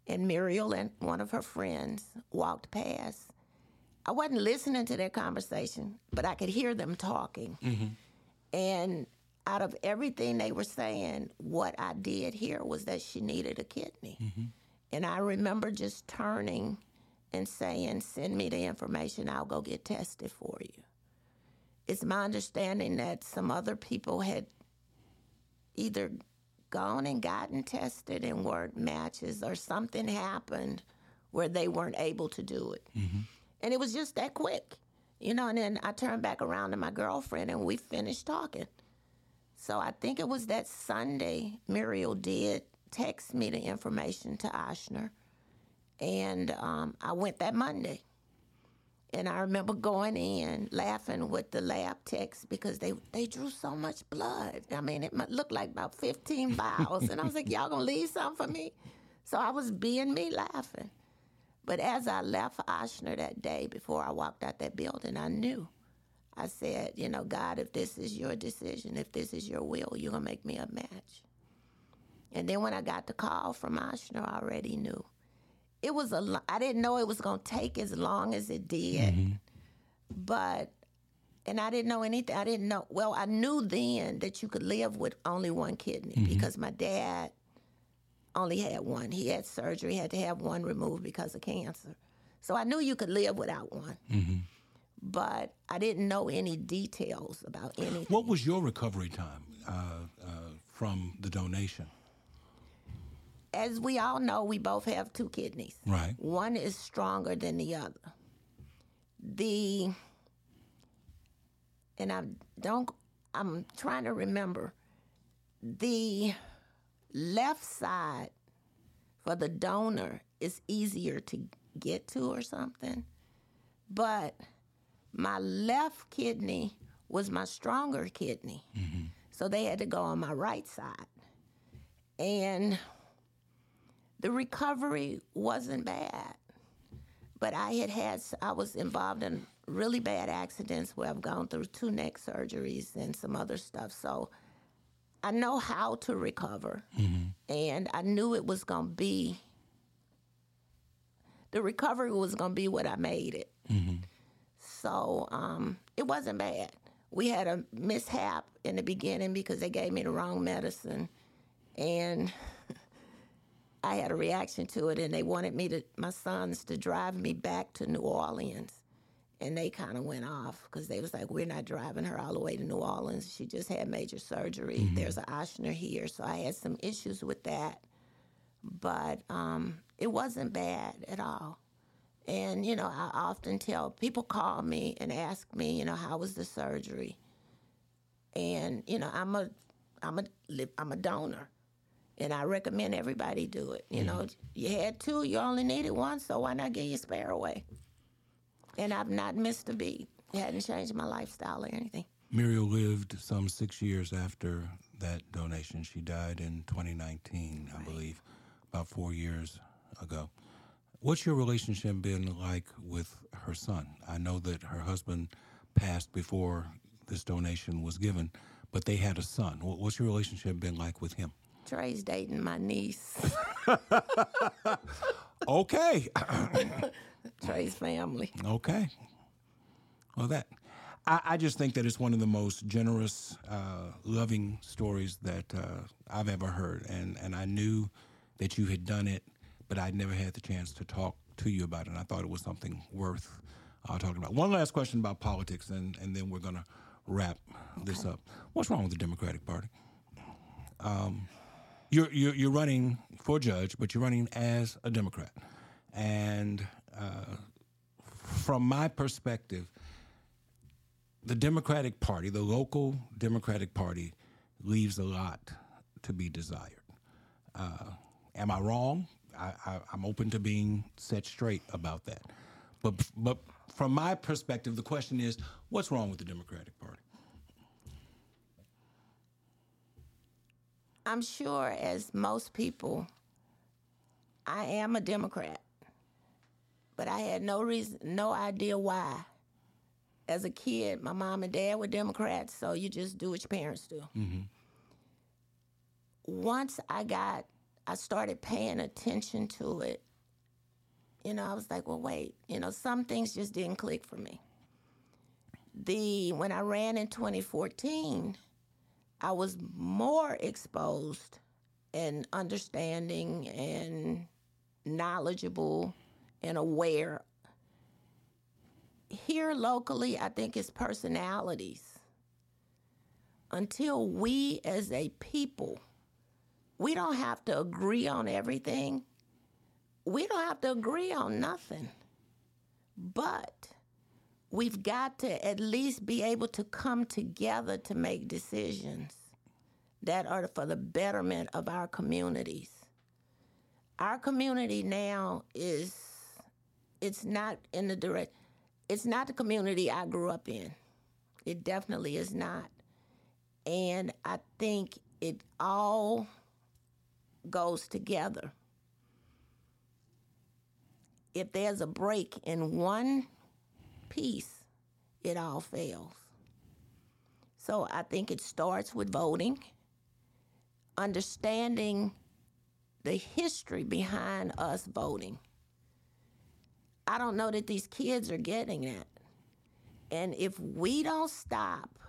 and Muriel and one of her friends walked past. I wasn't listening to their conversation, but I could hear them talking. Mm-hmm. And out of everything they were saying, what I did hear was that she needed a kidney. Mm-hmm. And I remember just turning and saying, Send me the information, I'll go get tested for you. It's my understanding that some other people had either gone and gotten tested and weren't matches or something happened where they weren't able to do it. And it was just that quick, you know. And then I turned back around to my girlfriend and we finished talking. So I think it was that Sunday, Muriel did text me the information to Ochsner. And um, I went that Monday. And I remember going in laughing with the lab techs because they, they drew so much blood. I mean, it looked like about 15 vials. and I was like, y'all gonna leave something for me? So I was being me laughing. But as I left Ochsner that day before I walked out that building, I knew. I said, you know, God, if this is your decision, if this is your will, you're gonna make me a match. And then when I got the call from Ochsner, I already knew it was a I didn't know it was going to take as long as it did. But and I didn't know anything. I didn't know. Well, I knew then that you could live with only one kidney because my dad only had one. He had surgery, had to have one removed because of cancer. So I knew you could live without one. But I didn't know any details about anything. What was your recovery time uh, uh, from the donation? As we all know, we both have two kidneys. Right. One is stronger than the other. The and I don't I'm trying to remember the left side for the donor is easier to get to or something. But my left kidney was my stronger kidney. Mm-hmm. So they had to go on my right side. And the recovery wasn't bad, but I had had I was involved in really bad accidents where I've gone through two neck surgeries and some other stuff. So I know how to recover, and I knew it was going to be the recovery was going to be what I made it. So um, it wasn't bad. We had a mishap in the beginning because they gave me the wrong medicine, and I had a reaction to it. And they wanted me to, my sons, to drive me back to New Orleans, and they kind of went off because they was like, "We're not driving her all the way to New Orleans. She just had major surgery. There's an Ochsner here, so I had some issues with that, but um, it wasn't bad at all." And, you know, I often tell people call me and ask me, you know, how was the surgery? And, you know, I'm a I'm a I'm a donor. And I recommend everybody do it. You know, mm-hmm. you had two, you only needed one, so why not give your spare away? And I've not missed a beat. It hadn't changed my lifestyle or anything. Muriel lived some six years after that donation. She died in 2019, I believe, about four years ago. What's your relationship been like with her son? I know that her husband passed before this donation was given, but they had a son. What's your relationship been like with him? Trey's dating my niece, Okay. Trey's family. Okay. Well, that I, I just think that it's one of the most generous, uh, loving stories that uh, I've ever heard, and and I knew that you had done it, but I'd never had the chance to talk to you about it. And I thought it was something worth uh, talking about. One last question about politics, and and then we're gonna wrap this up. What's wrong with the Democratic Party? Um, you're, you're you're running for judge, but you're running as a Democrat, and uh, from my perspective, the Democratic Party, the local Democratic Party, leaves a lot to be desired. Uh, am I wrong? I, I'm open to being set straight about that. But but from my perspective, the question is, what's wrong with the Democratic Party? I'm sure, as most people, I am a Democrat, but I had no reason, no idea why. As a kid, my mom and dad were Democrats, so you just do what your parents do. Mm-hmm. Once I got, I started paying attention to it. You know, I was like, well, wait. You know, some things just didn't click for me. The when I ran in 2014. I was more exposed and understanding and knowledgeable and aware. Here locally, I think it's personalities. Until we as a people, we don't have to agree on everything. We don't have to agree on nothing. But we've got to at least be able to come together to make decisions that are for the betterment of our communities. Our community now is it's not in the direct it's not the community I grew up in. It definitely is not. And I think it all goes together. If there's a break in one piece, it all fails. So I think it starts with voting, understanding the history behind us voting. I don't know that these kids are getting that. And if we don't stop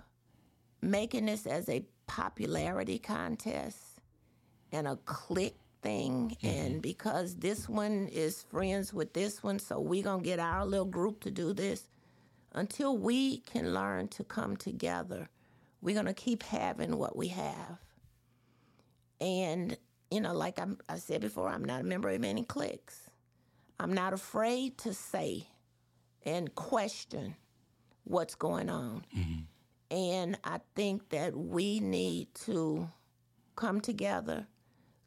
making this as a popularity contest and a click thing, and mm-hmm. because this one is friends with this one, so we going to get our little group to do this, until we can learn to come together, we're going to keep having what we have. And, you know, like I'm, I said before, I'm not a member of any cliques. I'm not afraid to say and question what's going on. Mm-hmm. And I think that we need to come together,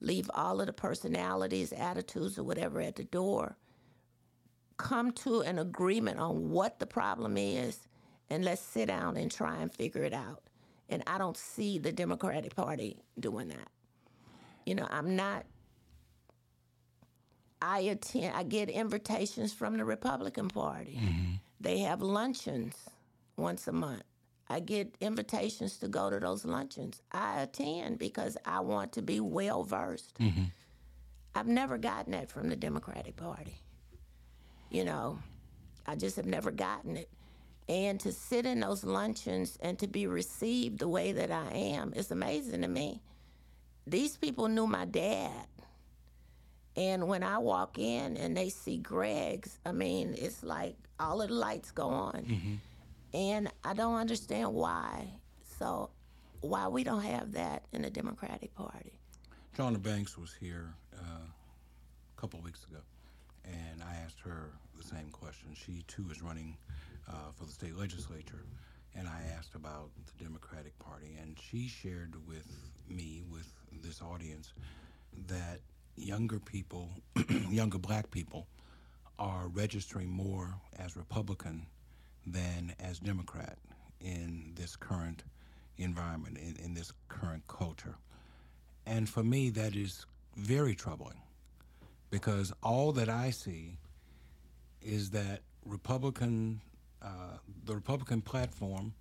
leave all of the personalities, attitudes, or whatever at the door, come to an agreement on what the problem is, and let's sit down and try and figure it out. And I don't see the Democratic Party doing that. You know, I'm not I attend. I get invitations from the Republican Party. Mm-hmm. They have luncheons once a month. I get invitations to go to those luncheons. I attend because I want to be well versed. Mm-hmm. I've never gotten that from the Democratic Party. You know, I just have never gotten it. And to sit in those luncheons and to be received the way that I am is amazing to me. These people knew my dad. And when I walk in and they see Greggs, I mean, it's like all of the lights go on. Mm-hmm. And I don't understand why. So, why we don't have that in the Democratic Party. Shauna Banks was here uh, a couple of weeks ago, and I asked her the same question. She too is running uh, for the state legislature, and I asked about the Democratic Party, and she shared with me, with this audience, that younger people, younger black people, are registering more as Republican than as Democrat in this current environment, in, in this current culture. And for me, that is very troubling because all that I see is that Republican, uh, the Republican platform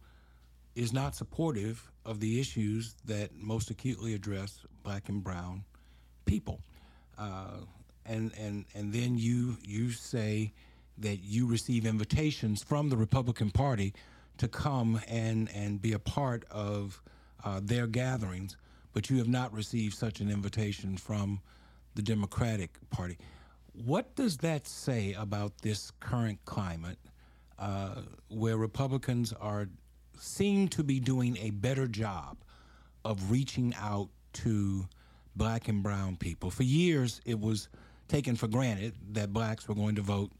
is not supportive of the issues that most acutely address black and brown people. Uh, and, and, and then you, you say that you receive invitations from the Republican Party to come and, and be a part of uh, their gatherings, but you have not received such an invitation from the Democratic Party. What does that say about this current climate uh, where Republicans are seem to be doing a better job of reaching out to black and brown people? For years, it was taken for granted that blacks were going to vote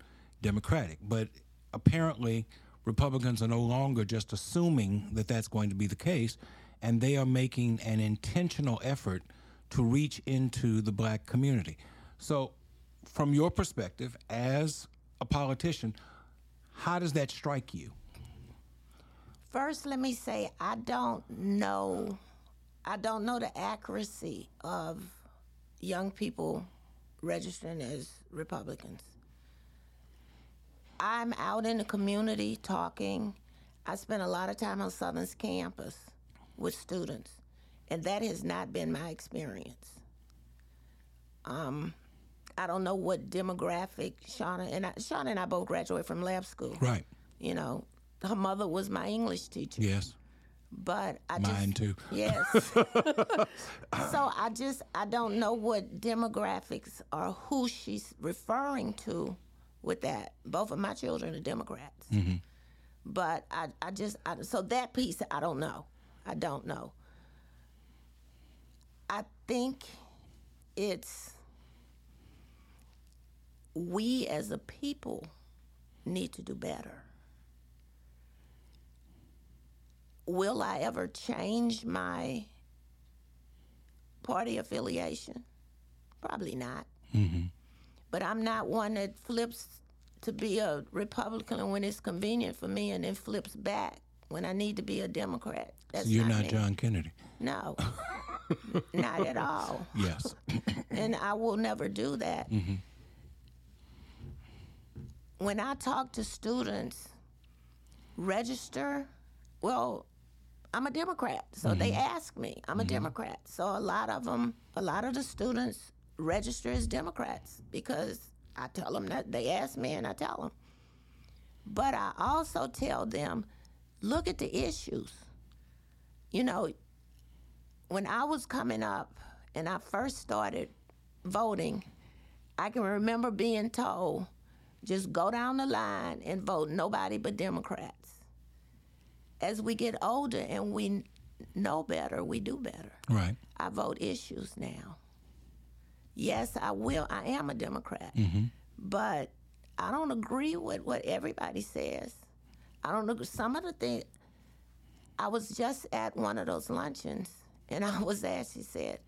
Democratic, but apparently Republicans are no longer just assuming that that's going to be the case, and they are making an intentional effort to reach into the black community. So, from your perspective as a politician, how does that strike you? First, let me say I don't know. I don't know the accuracy of young people registering as Republicans. I'm out in the community talking. I spend a lot of time on Southern's campus with students, and that has not been my experience. Um, I don't know what demographic Shauna and I, Shauna and I both graduated from lab school. Right. You know, her mother was my English teacher. Yes. But I Mine just too. yes. so I just I don't know what demographics or who she's referring to with that. Both of my children are Democrats. Mm-hmm. But I, I just I, so that piece I don't know. I don't know. I think it's we as a people need to do better. Will I ever change my party affiliation? Probably not. Mm-hmm. But I'm not one that flips to be a Republican when it's convenient for me and then flips back when I need to be a Democrat. That's You're not me. John Kennedy. No, not at all. Yes. And I will never do that. Mm-hmm. When I talk to students, register, well, I'm a Democrat. So they mm-hmm. ask me, I'm a mm-hmm. Democrat. So a lot of them, a lot of the students register as Democrats because I tell them that they ask me and I tell them. But I also tell them, look at the issues. You know, when I was coming up and I first started voting, I can remember being told, just go down the line and vote nobody but Democrats. As we get older and we know better, we do better. right. I vote issues now. Yes, I will. I am a Democrat. Mm-hmm. But I don't agree with what everybody says. I don't agree. Some of the things, I was just at one of those luncheons and I was asked, he said,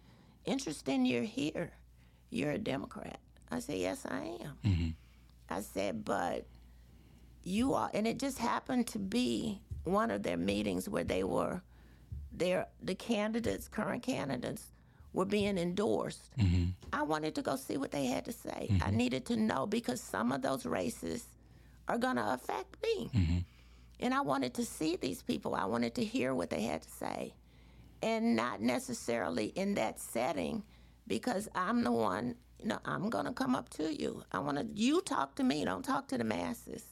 interesting you're here. You're a Democrat. I said, yes, I am. Mm-hmm. I said, but you are, and it just happened to be one of their meetings where they were, their the candidates, current candidates, were being endorsed. Mm-hmm. I wanted to go see what they had to say. I mm-hmm. needed to know because some of those races are going to affect me. Mm-hmm. And I wanted to see these people. I wanted to hear what they had to say. And not necessarily in that setting because I'm the one, you know, I'm going to come up to you. I want to, you talk to me, don't talk to the masses.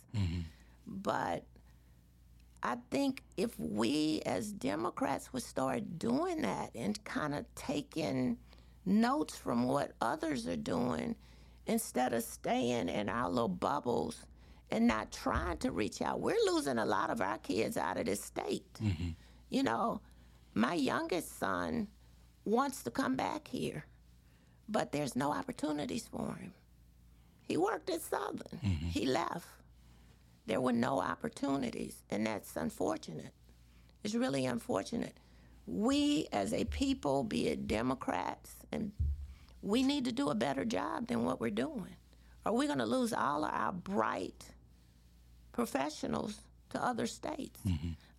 But I think if we as Democrats would start doing that and kind of taking notes from what others are doing instead of staying in our little bubbles and not trying to reach out, we're losing a lot of our kids out of this state. Mm-hmm. You know, my youngest son wants to come back here, but there's no opportunities for him. He worked at Southern, mm-hmm. he left there were no opportunities, and that's unfortunate. It's really unfortunate. We, as a people, be it Democrats, and we need to do a better job than what we're doing. Are we going to lose all of our bright professionals to other states?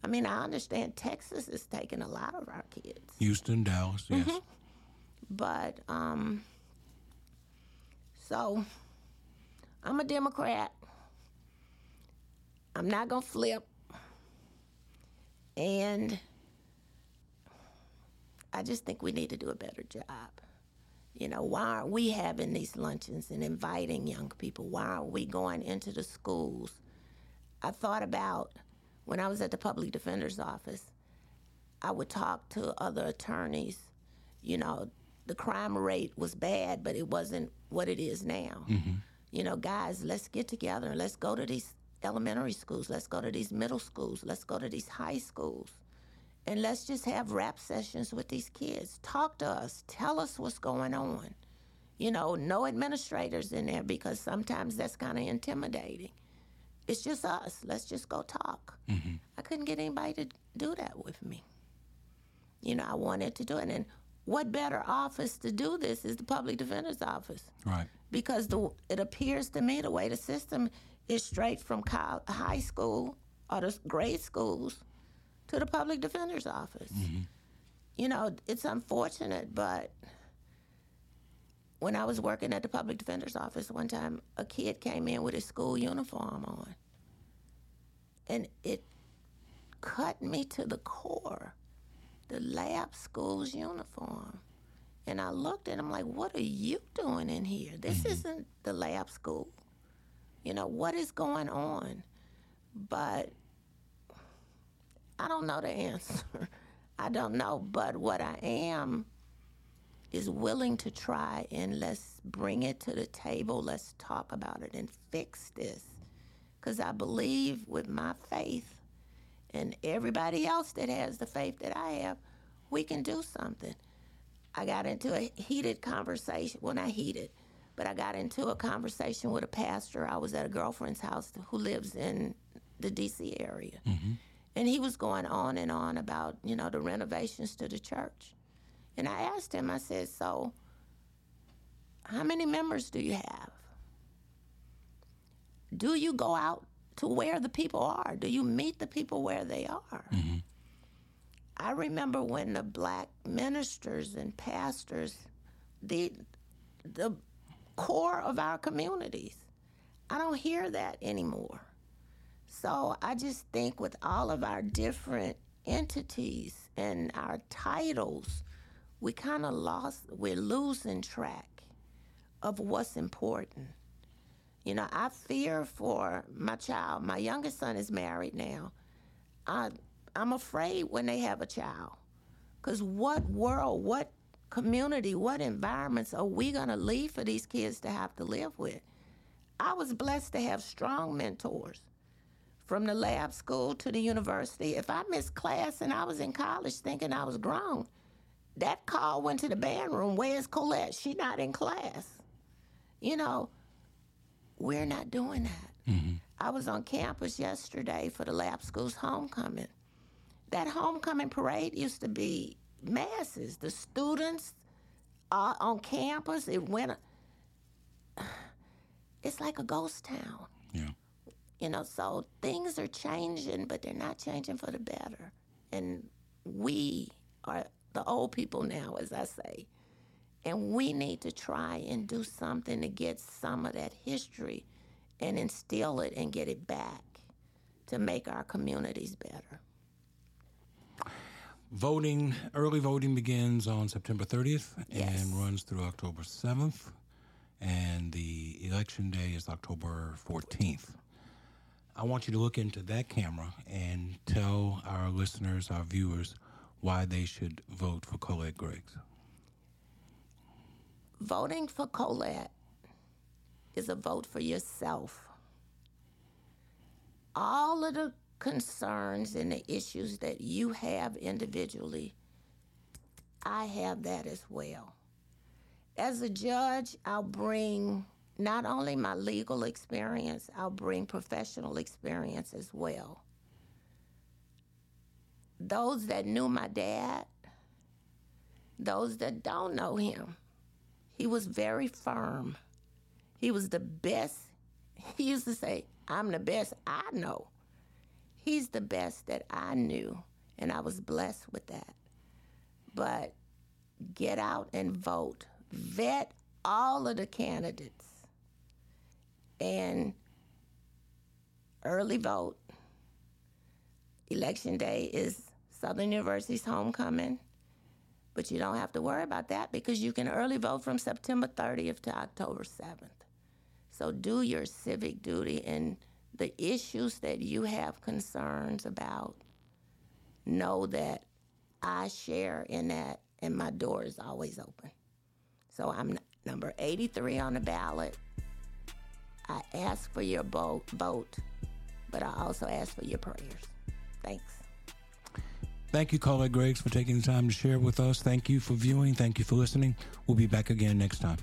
I mean, I understand Texas is taking a lot of our kids, Houston, Dallas, yes. but um, so I'm a Democrat. I'm not gonna flip. And I just think we need to do a better job. You know, why aren't we having these luncheons and inviting young people? Why aren't we going into the schools? I thought about when I was at the public defender's office, I would talk to other attorneys. You know, the crime rate was bad, but it wasn't what it is now. Mm-hmm. You know, guys, let's get together and let's go to these elementary schools, let's go to these middle schools, let's go to these high schools, and let's just have rap sessions with these kids. Talk to us, tell us what's going on. You know, no administrators in there because sometimes that's kind of intimidating. It's just us. Let's just go talk. Mm-hmm. I couldn't get anybody to do that with me. You know, I wanted to do it. And what better office to do this is the public defender's office Right. because the it appears to me the way the system is straight from col- high school or the grade schools to the public defender's office. Mm-hmm. You know, it's unfortunate, but when I was working at the public defender's office one time, a kid came in with his school uniform on, and it cut me to the core. The lab school's uniform. And I looked at him like, what are you doing in here? This mm-hmm. isn't the lab school. You know, what is going on? But I don't know the answer. I don't know. But what I am is willing to try and let's bring it to the table. Let's talk about it and fix this. Because I believe with my faith and everybody else that has the faith that I have, we can do something. I got into a heated conversation. Well, not heated, but I got into a conversation with a pastor. I was at a girlfriend's house who lives in the D.C. area. Mm-hmm. And he was going on and on about, you know, the renovations to the church. And I asked him, I said, so how many members do you have? Do you go out to where the people are? Do you meet the people where they are? Mm-hmm. I remember when the black ministers and pastors, the the core of our communities. I don't hear that anymore. So I just think with all of our different entities and our titles, we kind of lost, we're losing track of what's important. You know, I fear for my child. My youngest son is married now. I, I'm afraid when they have a child. Because what world, what community, what environments are we going to leave for these kids to have to live with? I was blessed to have strong mentors from the lab school to the university. If I missed class and I was in college thinking I was grown, that call went to the band room. Where's Colette? She not in class. You know, we're not doing that. Mm-hmm. I was on campus yesterday for the lab school's homecoming. That homecoming parade used to be masses. The students uh, on campus, it went. It's like a ghost town. Yeah. You know, so things are changing, but they're not changing for the better. And we are the old people now, as I say. And we need to try and do something to get some of that history and instill it and get it back to make our communities better. Voting, early voting begins on September 30th Yes. and runs through October 7th. And the election day is October 14th. I want you to look into that camera and tell our listeners, our viewers, why they should vote for Colette Greggs. Voting for Colette is a vote for yourself. All of the concerns and the issues that you have individually, I have that as well. As a judge, I'll bring not only my legal experience, I'll bring professional experience as well. Those that knew my dad, those that don't know him, he was very firm. He was the best. He used to say, I'm the best I know. He's the best that I knew, and I was blessed with that. But get out and vote. Vet all of the candidates and early vote. Election day is Southern University's homecoming. But you don't have to worry about that because you can early vote from September 30th to October 7th. So do your civic duty and the issues that you have concerns about, know that I share in that and my door is always open. So I'm number 83 on the ballot. I ask for your vote, but I also ask for your prayers. Thanks. Thank you, Colette Greggs, for taking the time to share with us. Thank you for viewing. Thank you for listening. We'll be back again next time.